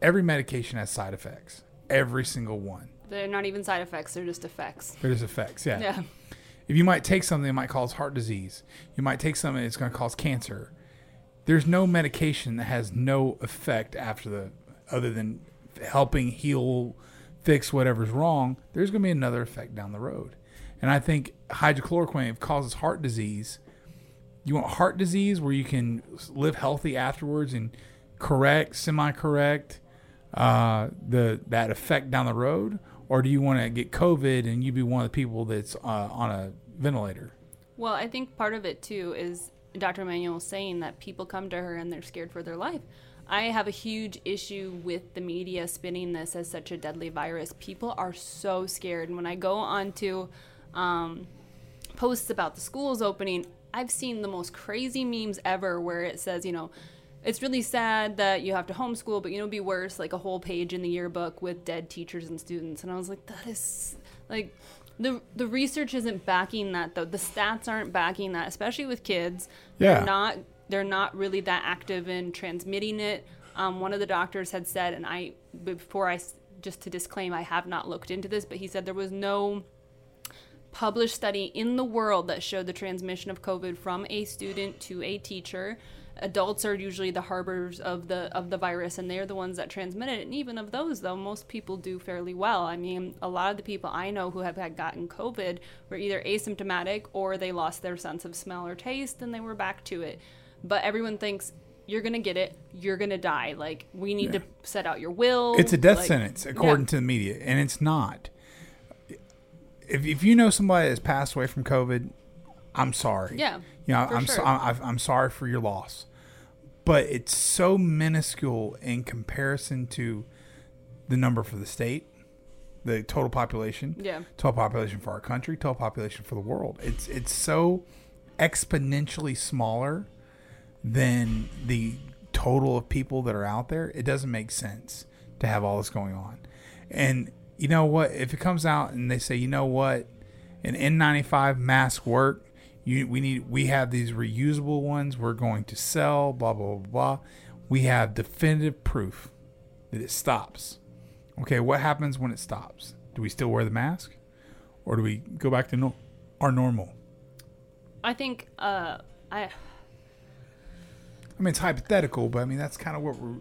every medication has side effects. Every single one. They're not even side effects; they're just effects. There's effects, yeah. Yeah. If you might take something that might cause heart disease, you might take something that's going to cause cancer. There's no medication that has no effect after the, other than helping heal, fix whatever's wrong. There's going to be another effect down the road, and I think hydrochloroquine if causes heart disease. You want heart disease where you can live healthy afterwards and correct, semi-correct uh, the that effect down the road, or do you want to get COVID and you be one of the people that's uh, on a ventilator? Well, I think part of it too is Dr. Immanuel saying that people come to her and they're scared for their life. I have a huge issue with the media spinning this as such a deadly virus. People are so scared. And when I go onto um, posts about the schools opening, I've seen the most crazy memes ever where it says, you know, it's really sad that you have to homeschool, but you know, be worse, like a whole page in the yearbook with dead teachers and students. And I was like, that is like the the research isn't backing that though. The stats aren't backing that, especially with kids. Yeah. They're not they're not really that active in transmitting it. Um, one of the doctors had said, and I before I just to disclaim, I have not looked into this, but he said there was no published study in the world that showed the transmission of COVID from a student to a teacher. Adults are usually the harbors of the of the virus, and they're the ones that transmit it. And even of those, though, most people do fairly well. I mean, a lot of the people I know who have had gotten COVID were either asymptomatic or they lost their sense of smell or taste, and they were back to it. But everyone thinks you're gonna get it, you're gonna die. Like we need to set out your will. It's a death like- sentence according Yeah. to the media, and it's not. If, if you know somebody that's passed away from COVID, I'm sorry. Yeah, You know, for I'm sure. so, I'm, I'm sorry for your loss, but it's so minuscule in comparison to the number for the state, the total population, Yeah. total population for our country, total population for the world. It's it's so exponentially smaller than the total of people that are out there. It doesn't make sense to have all this going on. And you know what? If it comes out and they say, you know what, an N95 mask work. You, we need we have these reusable ones. We're going to sell blah blah blah blah. We have definitive proof that it stops. Okay what happens when it stops? Do we still wear the mask or do we go back to no, our normal? I think uh, I I mean, it's hypothetical, but I mean that's kind of what we're,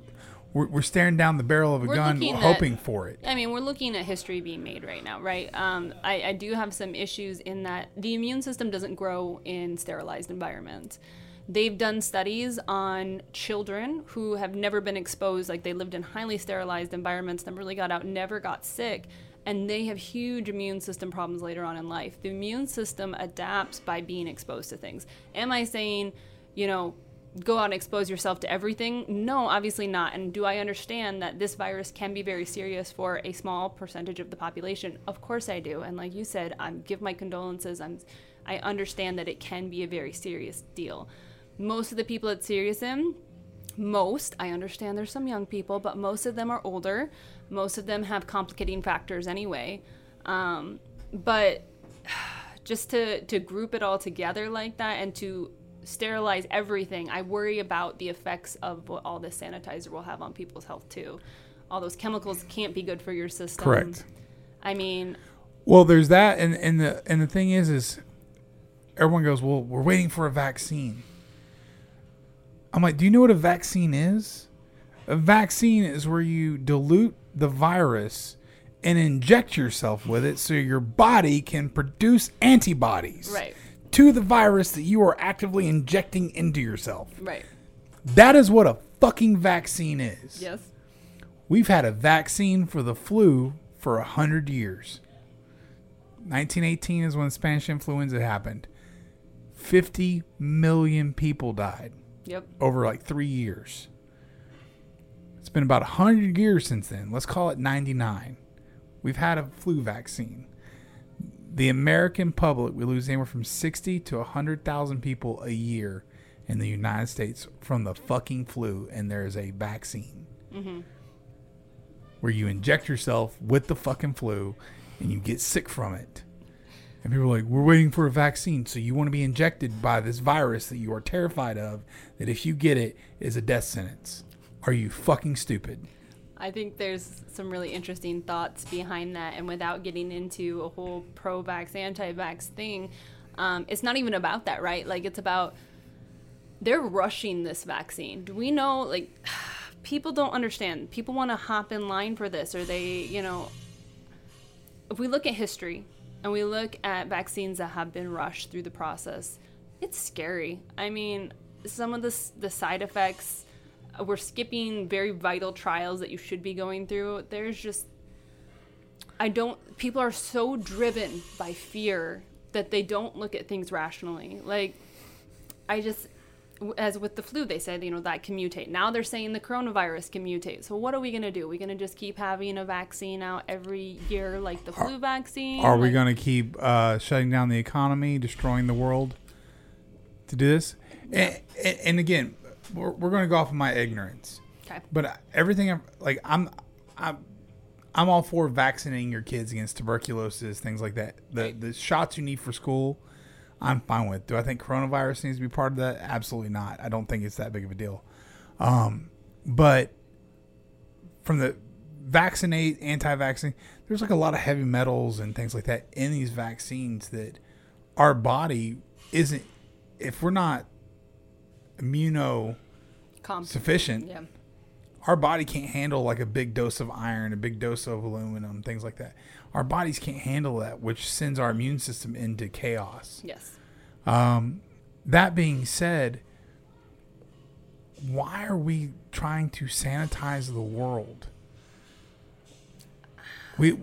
we're we're staring down the barrel of a We're gun, looking at- hoping for it. I mean, we're looking at history being made right now, right? Um, I, I do have some issues in that the immune system doesn't grow in sterilized environments. They've done studies on children who have never been exposed, like they lived in highly sterilized environments, never really got out, never got sick, and they have huge immune system problems later on in life. The immune system adapts by being exposed to things. Am I saying, you know, go out and expose yourself to everything? No, obviously not. And do I understand that this virus can be very serious for a small percentage of the population? Of course I do. And like you said, I give my condolences. I'm I understand that it can be a very serious deal. Most of the people it's serious in, most, I understand there's some young people, but most of them are older. Most of them have complicating factors anyway. Um, but [sighs] just to, to group it all together like that and to sterilize everything, I worry about the effects of what all this sanitizer will have on people's health too. All those chemicals can't be good for your system. Correct. I mean, Well, there's that, and and the and the thing is, is everyone goes, well, we're waiting for a vaccine. I'm like, do you know what a vaccine is? A vaccine is where you dilute the virus and inject yourself with it so your body can produce antibodies right, to the virus that you are actively injecting into yourself. right. That is what a fucking vaccine is. Yes. We've had a vaccine for the flu for a hundred years. 1918 is when Spanish influenza happened. 50 million people died Yep. over like three years. It's been about 100 years since then. Let's call it 99. We've had a flu vaccine. The American public, we lose anywhere from 60 to 100,000 people a year in the United States from the fucking flu, and there is a vaccine mm-hmm. where you inject yourself with the fucking flu and you get sick from it. And people are like, we're waiting for a vaccine. So you want to be injected by this virus that you are terrified of, that if you get it, is a death sentence. Are you fucking stupid? I think there's some really interesting thoughts behind that, and without getting into a whole pro-vax, anti-vax thing, um, it's not even about that, right? Like it's about they're rushing this vaccine. Do we know? Like [sighs] people don't understand. People want to hop in line for this, or they, you know, if we look at history and we look at vaccines that have been rushed through the process, it's scary. I mean, some of the the side effects we're skipping very vital trials that you should be going through. There's just I don't people are so driven by fear that they don't look at things rationally. Like I just as with the flu, they said, you know, that can mutate. Now they're saying the coronavirus can mutate. So what are we going to do? Are we going to just keep having a vaccine out every year like the flu vaccine? Are we going to keep uh, shutting down the economy, destroying the world to do this? And, and, and again, we're, we're going to go off of my ignorance. Okay. But everything, I'm- like I'm, I'm, I'm all for vaccinating your kids against tuberculosis, things like that. The the shots you need for school, I'm fine with. Do I think coronavirus needs to be part of that? Absolutely not. I don't think it's that big of a deal. Um, but from the vaccinate, anti-vaccine, there's like a lot of heavy metals and things like that in these vaccines that our body isn't. If we're not immuno Comp- sufficient, yeah. our body can't handle like a big dose of iron, a big dose of aluminum, things like that. Our bodies can't handle that, which sends our immune system into chaos. Yes. Um, that being said, why are we trying to sanitize the world? We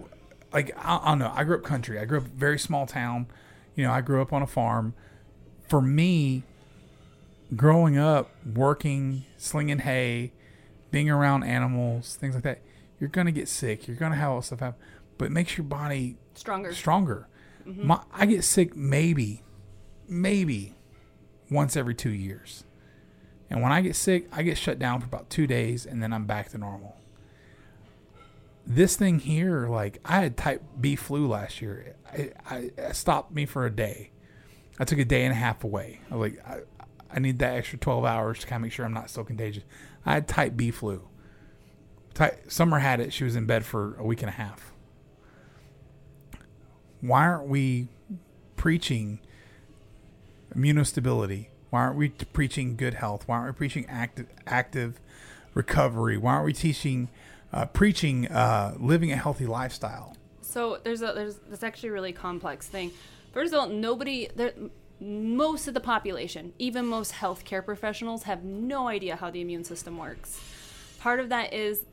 like I, I don't know. I grew up country. I grew up very small town. You know, I grew up on a farm. For me, growing up, working, slinging hay, being around animals, things like that, you're gonna get sick. You're gonna have all stuff happen, but it makes your body Stronger. stronger. Mm-hmm. My, I get sick maybe, maybe once every two years. And when I get sick, I get shut down for about two days and then I'm back to normal. This thing here, like I had type B flu last year. It, I, it stopped me for a day. I took a day and a half away. I was like, I, I need that extra 12 hours to kind of make sure I'm not still contagious. I had type B flu. Summer had it. She was in bed for a week and a half why aren't we preaching immunostability? Why aren't we preaching good health? Why aren't we preaching active active recovery? Why aren't we teaching uh, preaching uh, living a healthy lifestyle? So there's a there's this actually a really complex thing. First of all, nobody there most of the population, even most healthcare professionals, have no idea how the immune system works. Part of that is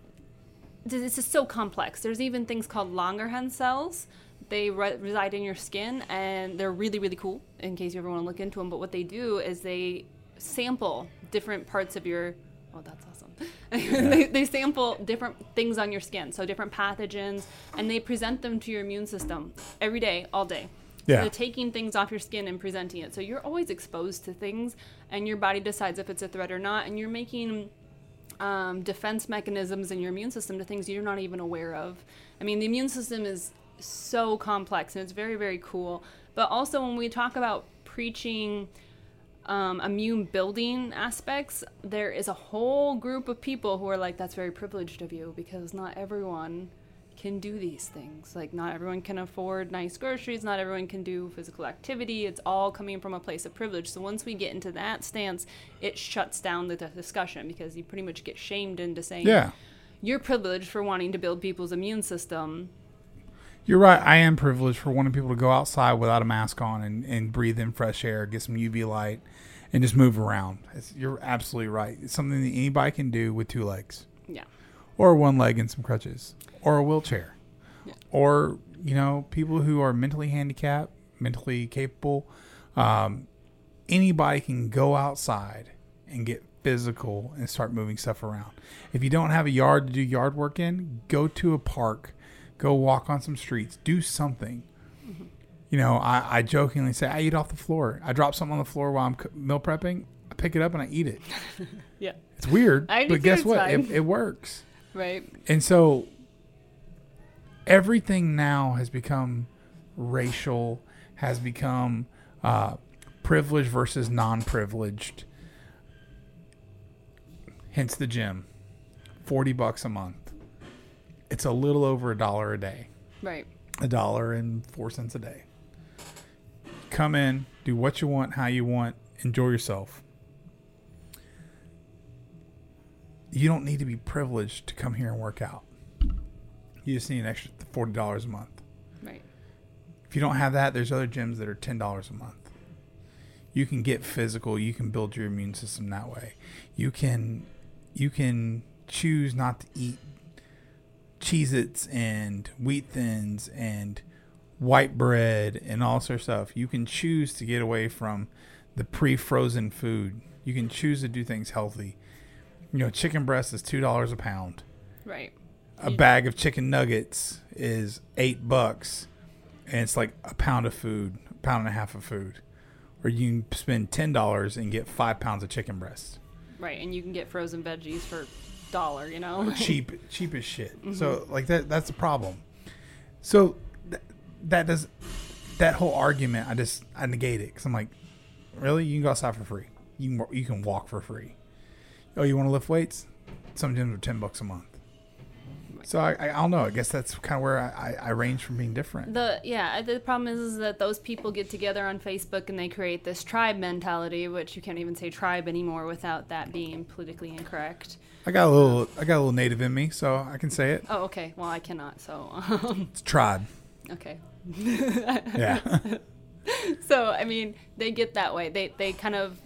it's just so complex. There's even things called Langerhans cells. They re- reside in your skin, and they're really, really cool. In case you ever want to look into them, but what they do is they sample different parts of your. Oh, that's awesome. [laughs] they, they sample different things on your skin, so different pathogens, and they present them to your immune system every day, all day. Yeah. taking things off your skin and presenting it. So you're always exposed to things, and your body decides if it's a threat or not, and you're making um, defense mechanisms in your immune system to things you're not even aware of. I mean, the immune system is so complex and it's very, very cool. But also, when we talk about preaching um, immune building aspects, there is a whole group of people who are like, that's very privileged of you because not everyone can do these things. Like, not everyone can afford nice groceries, not everyone can do physical activity. It's all coming from a place of privilege. So, once we get into that stance, it shuts down the discussion because you pretty much get shamed into saying, Yeah. you're privileged for wanting to build people's immune system. You're right. I am privileged for wanting people to go outside without a mask on and, and breathe in fresh air, get some UV light, and just move around. It's, you're absolutely right. It's something that anybody can do with two legs, Yeah. Or one leg and some crutches, or a wheelchair, Yeah. or you know, people who are mentally handicapped, mentally capable. Um, anybody can go outside and get physical and start moving stuff around. If you don't have a yard to do yard work in, go to a park, go walk on some streets, do something. You know, I, I jokingly say I eat off the floor. I drop something on the floor while I'm meal prepping. I pick it up and I eat it. [laughs] Yeah. It's weird, but guess what? It, it works. Right. And so everything now has become racial, has become uh, privileged versus non privileged. Hence the gym. 40 bucks a month. It's a little over a dollar a day. Right. A dollar and four cents a day. Come in, do what you want, how you want, enjoy yourself. You don't need to be privileged to come here and work out. You just need an extra forty dollars a month. Right. If you don't have that, there's other gyms that are ten dollars a month. You can get physical. You can build your immune system that way. You can, you can choose not to eat Cheez-Its and wheat thins and white bread and all sorts of stuff. You can choose to get away from the pre-frozen food. You can choose to do things healthy. You know, chicken breast is two dollars a pound. Right. A You- bag of chicken nuggets is eight bucks, and it's like a pound of food, a pound and a half of food. Or you can spend ten dollars and get five pounds of chicken breast. Right. And you can get frozen veggies for dollar. You know. cheap cheap as shit. [laughs] So Mm-hmm. like that that's the problem. So th- that does that whole argument I just I negate it cuz I'm like really you can go outside for free. You can you can walk for free. Oh, you want to lift weights? Some gyms are 10 bucks a month. So I, I, I don't know. I guess that's kind of where I, I, I range from being different. The yeah, the problem is, is that those people get together on Facebook and they create this tribe mentality, which you can't even say tribe anymore without that being politically incorrect. I got a little I got a little native in me, so I can say it. Oh, okay. Well, I cannot. So, um, It's tribe. okay. Yeah. [laughs] So, I mean, they get that way. They they kind of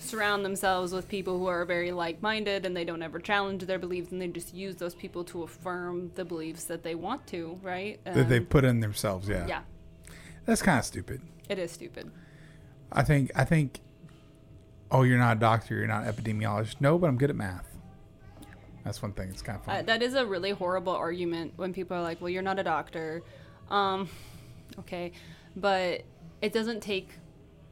surround themselves with people who are very like-minded and they don't ever challenge their beliefs and they just use those people to affirm the beliefs that they want to, right? that they Um, put in themselves, yeah. yeah, That's kind of stupid. it is stupid. I think I think oh you're not a doctor, you're not an epidemiologist. No, but I'm good at math. That's one thing. It's kind of fun. Uh, that is a really horrible argument when people are like, "Well, you're not a doctor." Um, [laughs] okay, but it doesn't take.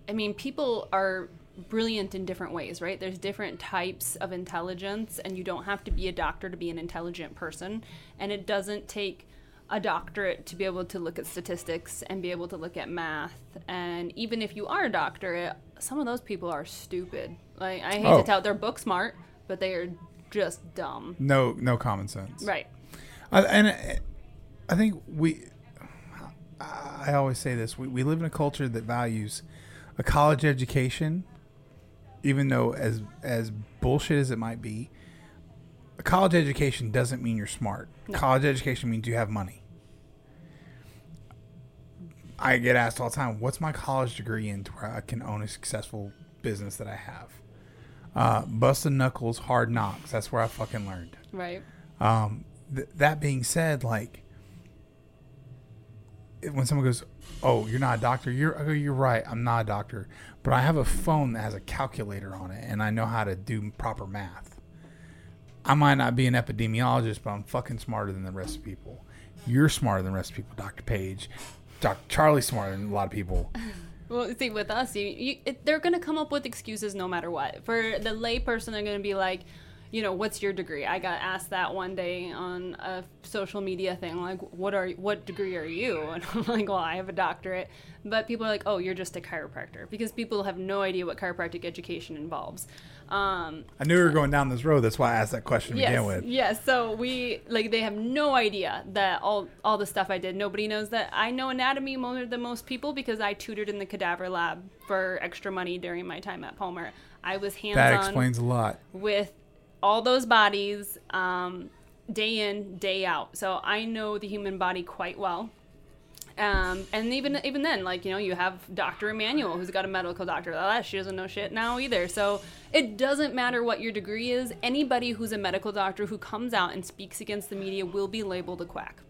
I mean, people are brilliant in different ways, right? There's different types of intelligence, and you don't have to be a doctor to be an intelligent person. And it doesn't take a doctorate to be able to look at statistics and be able to look at math. And even if you are a doctorate, some of those people are stupid. Like I hate Oh. to tout, they're book smart, but they are just dumb. no no common sense. Right. I, and I, I think we I always say this, we, we live in a culture that values a college education even though as as bullshit as it might be, a college education doesn't mean you're smart. No. College education means you have money. I get asked all the time, "What's my college degree in to where I can own a successful business that I have?" Uh, busting knuckles, hard knocks. That's where I fucking learned. Right. Um, th- that being said, like when someone goes, "Oh, you're not a doctor," you're I go, you're right. I'm not a doctor, but I have a phone that has a calculator on it, and I know how to do proper math. I might not be an epidemiologist, but I'm fucking smarter than the rest of people. You're smarter than the rest of people, Doctor Paige. Dr. Charlie's smarter than a lot of people. [laughs] Well, see, with us, you, you, it, they're going to come up with excuses no matter what. For the layperson, they're going to be like, you know, what's your degree? I got asked that one day on a social media thing, like, what are what degree are you? [laughs] And I'm like, well, I have a doctorate. But people are like, oh, you're just a chiropractor because people have no idea what chiropractic education involves. Um, I knew we were going down this road. That's why I asked that question to yes, begin with. yes. So we like they have no idea that all all the stuff I did. Nobody knows that I know anatomy more than most people because I tutored in the cadaver lab for extra money during my time at Palmer. I was hands on. That explains a lot. with all those bodies um, day in day out. So i know the human body quite well. Um, and even even then like you know you have dr immanuel who's got a medical doctor. Ah, she doesn't know shit now either. So it doesn't matter what your degree is. Anybody who's a medical doctor who comes out and speaks against the media will be labeled a quack.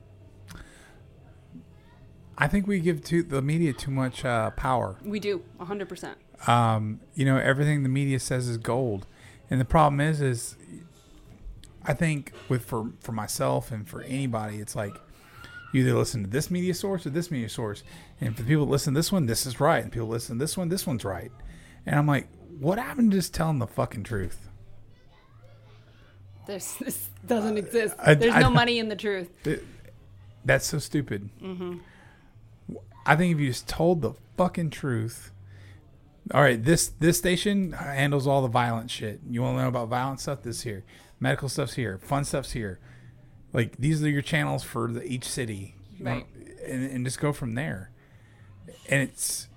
I think we give to the media too much uh, power. we do 100% um, you know everything the media says is gold and the problem is is i think with for for myself and for anybody it's like you either listen to this media source or this media source. And for the people that listen to this one this is right. And people listen to this one this one's right. And i'm like what happened to just telling the fucking truth? There's, this doesn't uh, exist. I- there's I no don't- money in the truth. It- that's so stupid. Mm-hmm. I think if you just told the fucking truth all right this this station handles all the violent shit. You want to know about violent stuff? This here. Medical stuff's here. Fun stuff's here. Like these are your channels for the, each city. Want- and, and just go from there. And it's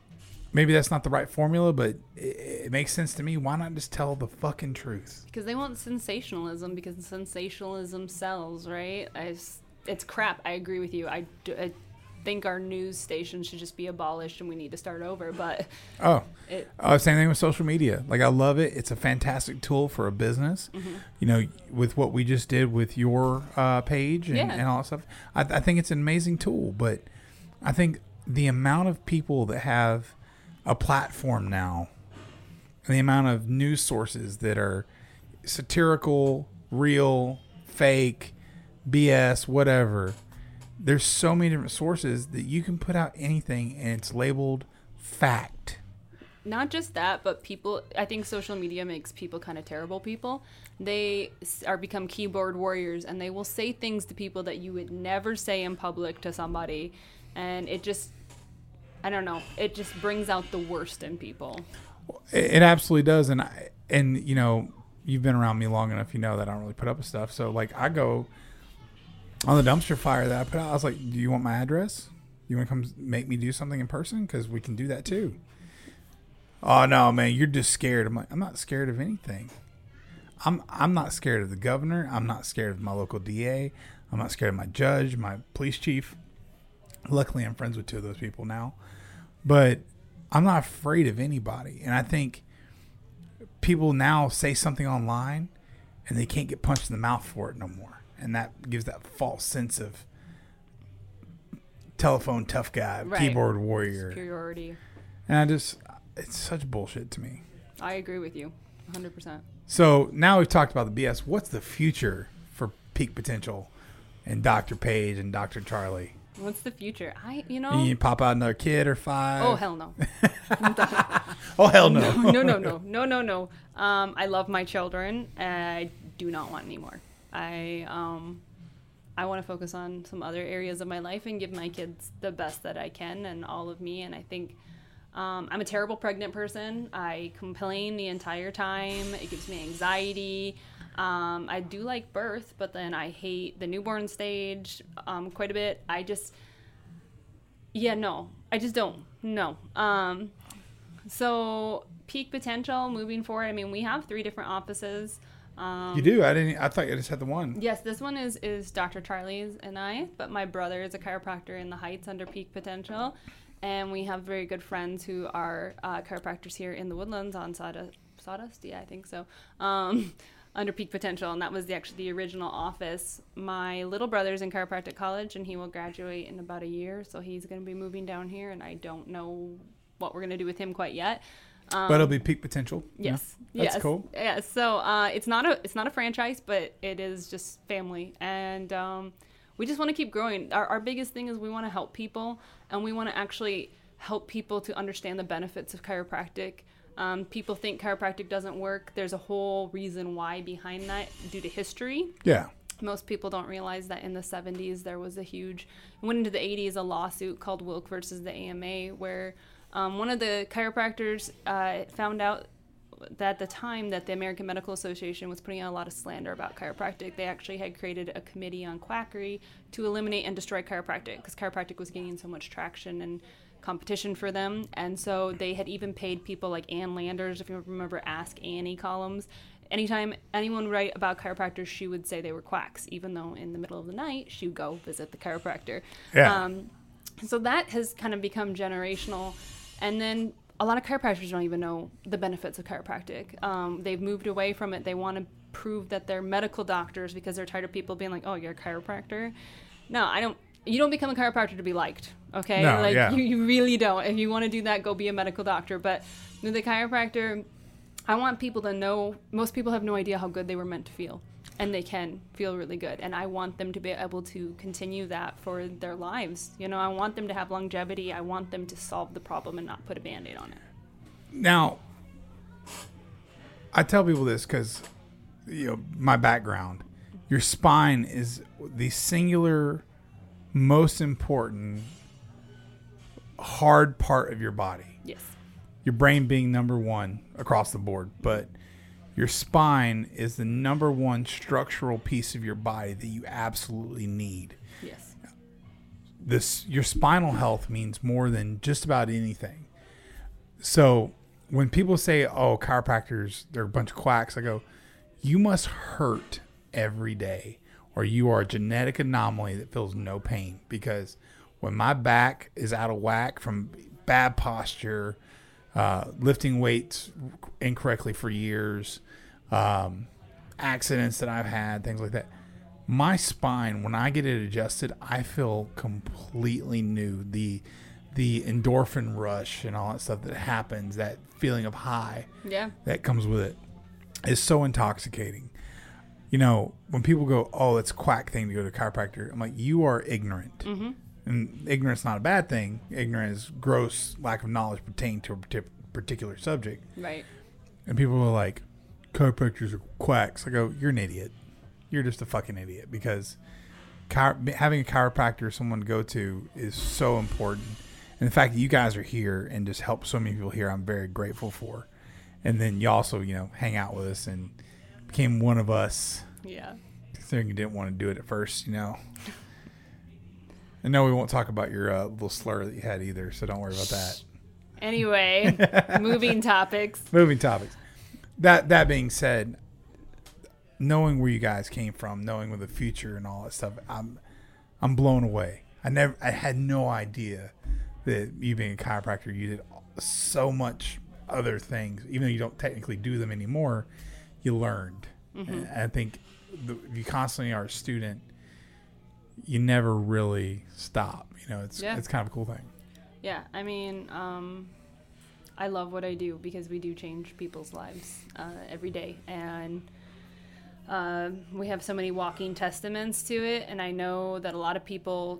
maybe that's not the right formula but it, it makes sense to me. Why not just tell the fucking truth? Because they want sensationalism because sensationalism sells, right? I it's crap. I agree with you. I, I think our news station should just be abolished and we need to start over. But [laughs] oh it, Uh, same thing with social media. Like I love it. It's a fantastic tool for a business. Mm-hmm. You know, with what we just did with your uh, page and, Yeah. and all that stuff. I, I think it's an amazing tool. But I think the amount of people that have a platform now, and the amount of news sources that are satirical, real, fake, BS, whatever. There's so many different sources that you can put out anything and it's labeled fact. not just that, but people. I think social media makes people kind of terrible people. They are become keyboard warriors, and they will say things to people that you would never say in public to somebody, and it just. I don't know. It just brings out the worst in people. It, absolutely does, and I, and you know, you've been around me long enough. You know that I don't really put up with stuff. So like, I go on the dumpster fire that I put out. I was like, "Do you want my address? You want to come make me do something in person? Because we can do that too." Oh no, man, you're just scared. I'm like, I'm not scared of anything. I'm I'm not scared of the governor. I'm not scared of my local DA. I'm not scared of my judge, my police chief. Luckily, I'm friends with two of those people now. But I'm not afraid of anybody. And I think people now say something online and they can't get punched in the mouth for it no more. And that gives that false sense of telephone tough guy, Right. keyboard warrior. Superiority. And I just, it's such bullshit to me. I agree with you, 100%. So now we've talked about the BS. What's the future for peak potential and Dr. Paige and Dr. Charlie? What's the future? I, you know. You pop out another kid or five? Oh hell no! [laughs] [laughs] Oh, hell no. no, no, no, [laughs] no, no, no. Um, I love my children. I do not want any more. I um, I want to focus on some other areas of my life and give my kids the best that I can and all of me. And I think um, I'm a terrible pregnant person. I complain the entire time. It gives me anxiety. Um, I do like birth, but then I hate the newborn stage um, quite a bit. I just, yeah, no, I just don't. No. Um, so peak potential moving forward. I mean, we have three different offices. Um, You do? I didn't. I thought you just had the one. Yes, this one is is Dr. Charlie's and I, but my brother is a chiropractor in the Heights under Peak Potential, and we have very good friends who are uh, chiropractors here in the Woodlands on Sawdust. Sawdust, yeah, I think so. Um, [laughs] under peak potential, and that was the actually the original office. My little brother's in chiropractic college, and he will graduate in about a year, so he's going to be moving down here, and I don't know what we're going to do with him quite yet. Um, but it'll be peak potential. Yes, yeah. that's yes, cool. Yes, so uh, it's not a it's not a franchise, but it is just family, and um, we just want to keep growing. Our, our biggest thing is we want to help people, and we want to actually help people to understand the benefits of chiropractic. Um, people think chiropractic doesn't work. There's a whole reason why behind that due to history. Yeah. Most people don't realize that in the 70s there was a huge, went into the 80s, a lawsuit called Wilk versus the AMA, where um, one of the chiropractors uh, found out that at the time that the American Medical Association was putting out a lot of slander about chiropractic, they actually had created a committee on quackery to eliminate and destroy chiropractic because chiropractic was gaining so much traction and competition for them. And so they had even paid people like Ann Landers, if you remember Ask Annie columns. Anytime anyone would write about chiropractors, she would say they were quacks, even though in the middle of the night she would go visit the chiropractor. Yeah. Um, so that has kind of become generational. And then a lot of chiropractors don't even know the benefits of chiropractic. Um, they've moved away from it. They want to prove that they're medical doctors because they're tired of people being like, "Oh, you're a chiropractor." No, I don't you don't become a chiropractor to be liked. Okay, no, like yeah. you, you really don't. If you want to do that, go be a medical doctor. But with the chiropractor, I want people to know. Most people have no idea how good they were meant to feel, and they can feel really good. And I want them to be able to continue that for their lives. You know, I want them to have longevity. I want them to solve the problem and not put a band-aid on it. Now, I tell people this because you know my background. Your spine is the singular most important hard part of your body. Yes. Your brain being number one across the board, but your spine is the number one structural piece of your body that you absolutely need. Yes. This your spinal health means more than just about anything. So when people say, "Oh, chiropractors, they're a bunch of quacks," I go, "You must hurt every day or you are a genetic anomaly that feels no pain because when my back is out of whack from bad posture, uh, lifting weights incorrectly for years, um, accidents that I've had, things like that. My spine, when I get it adjusted, I feel completely new. The the endorphin rush and all that stuff that happens, that feeling of high, yeah, that comes with it, is so intoxicating you know, when people go, "Oh, it's a quack thing to go to a chiropractor," I'm like, "You are ignorant." Mm-hmm. And ignorance not a bad thing. Ignorance is gross lack of knowledge pertaining to a particular subject. Right. And people are like, "Chiropractors are quacks." I go, "You're an idiot. You're just a fucking idiot." Because chiro- having a chiropractor, someone to go to, is so important. And the fact that you guys are here and just help so many people here, I'm very grateful for. And then you also, you know, hang out with us and became one of us. Yeah. Considering you didn't want to do it at first, you know. And no, we won't talk about your uh, little slur that you had either, so don't worry about that. Anyway, [laughs] moving topics. Moving topics. That that being said, knowing where you guys came from, knowing where the future and all that stuff, I'm I'm blown away. I never I had no idea that you being a chiropractor, you did so much other things, even though you don't technically do them anymore you learned. Mm-hmm. And I think the, if you constantly are a student, you never really stop. You know, it's yeah. it's kind of a cool thing. Yeah, I mean, um, I love what I do because we do change people's lives uh, every day, and uh, we have so many walking testaments to it. And I know that a lot of people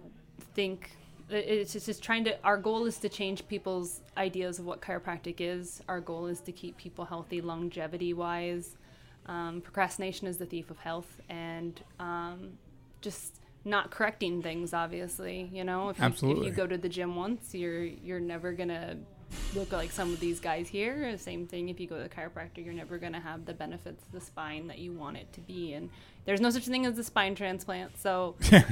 think it's just, just trying to. Our goal is to change people's ideas of what chiropractic is. Our goal is to keep people healthy, longevity wise. Um, procrastination is the thief of health, and um, just not correcting things. Obviously, you know, if you, if you go to the gym once, you're you're never gonna look like some of these guys here. Same thing if you go to the chiropractor, you're never gonna have the benefits of the spine that you want it to be. And there's no such thing as a spine transplant, so. [laughs]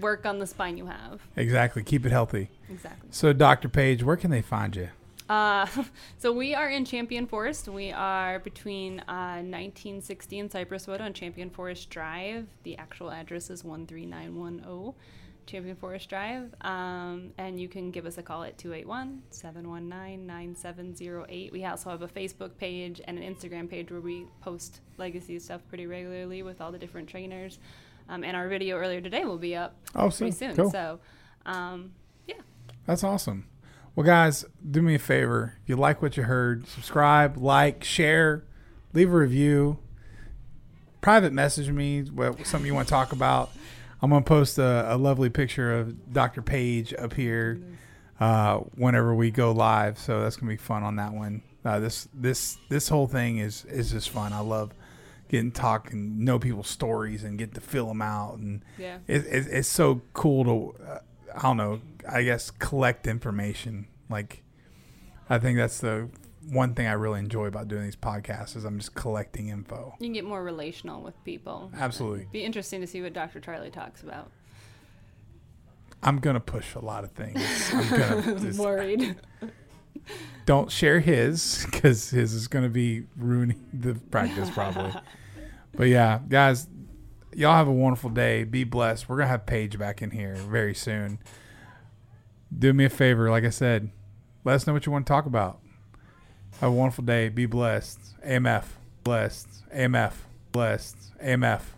work on the spine you have. Exactly. Keep it healthy. Exactly. So, Dr. Paige, where can they find you? Uh, [laughs] so we are in Champion Forest. We are between uh, 1960 and Cypress Wood on Champion Forest Drive. The actual address is 13910. Champion Forest Drive. Um, and you can give us a call at 281 719 9708. We also have a Facebook page and an Instagram page where we post legacy stuff pretty regularly with all the different trainers. Um, and our video earlier today will be up Oh, pretty so- soon. cool. So, um, yeah. That's awesome. Well, guys, do me a favor. If you like what you heard, subscribe, like, share, leave a review. Private message me what something you want to talk about. I'm gonna post a, a lovely picture of Dr. Paige up here uh, whenever we go live. So that's gonna be fun on that one. Uh, this this this whole thing is is just fun. I love getting to talk and know people's stories and get to fill them out and Yeah. it, it, it's so cool to uh, i don't know i guess collect information like i think that's the one thing i really enjoy about doing these podcasts is i'm just collecting info You can get more relational with people. Absolutely. Be interesting to see what Dr. Charlie talks about. i'm gonna push a lot of things i'm gonna [laughs] just- worried. don't share his because his is gonna be ruining the practice probably [laughs] but yeah guys y'all have a wonderful day be blessed we're gonna have paige back in here very soon do me a favor like i said let us know what you want to talk about have a wonderful day. Be blessed. Amf blessed. Amf blessed. Amf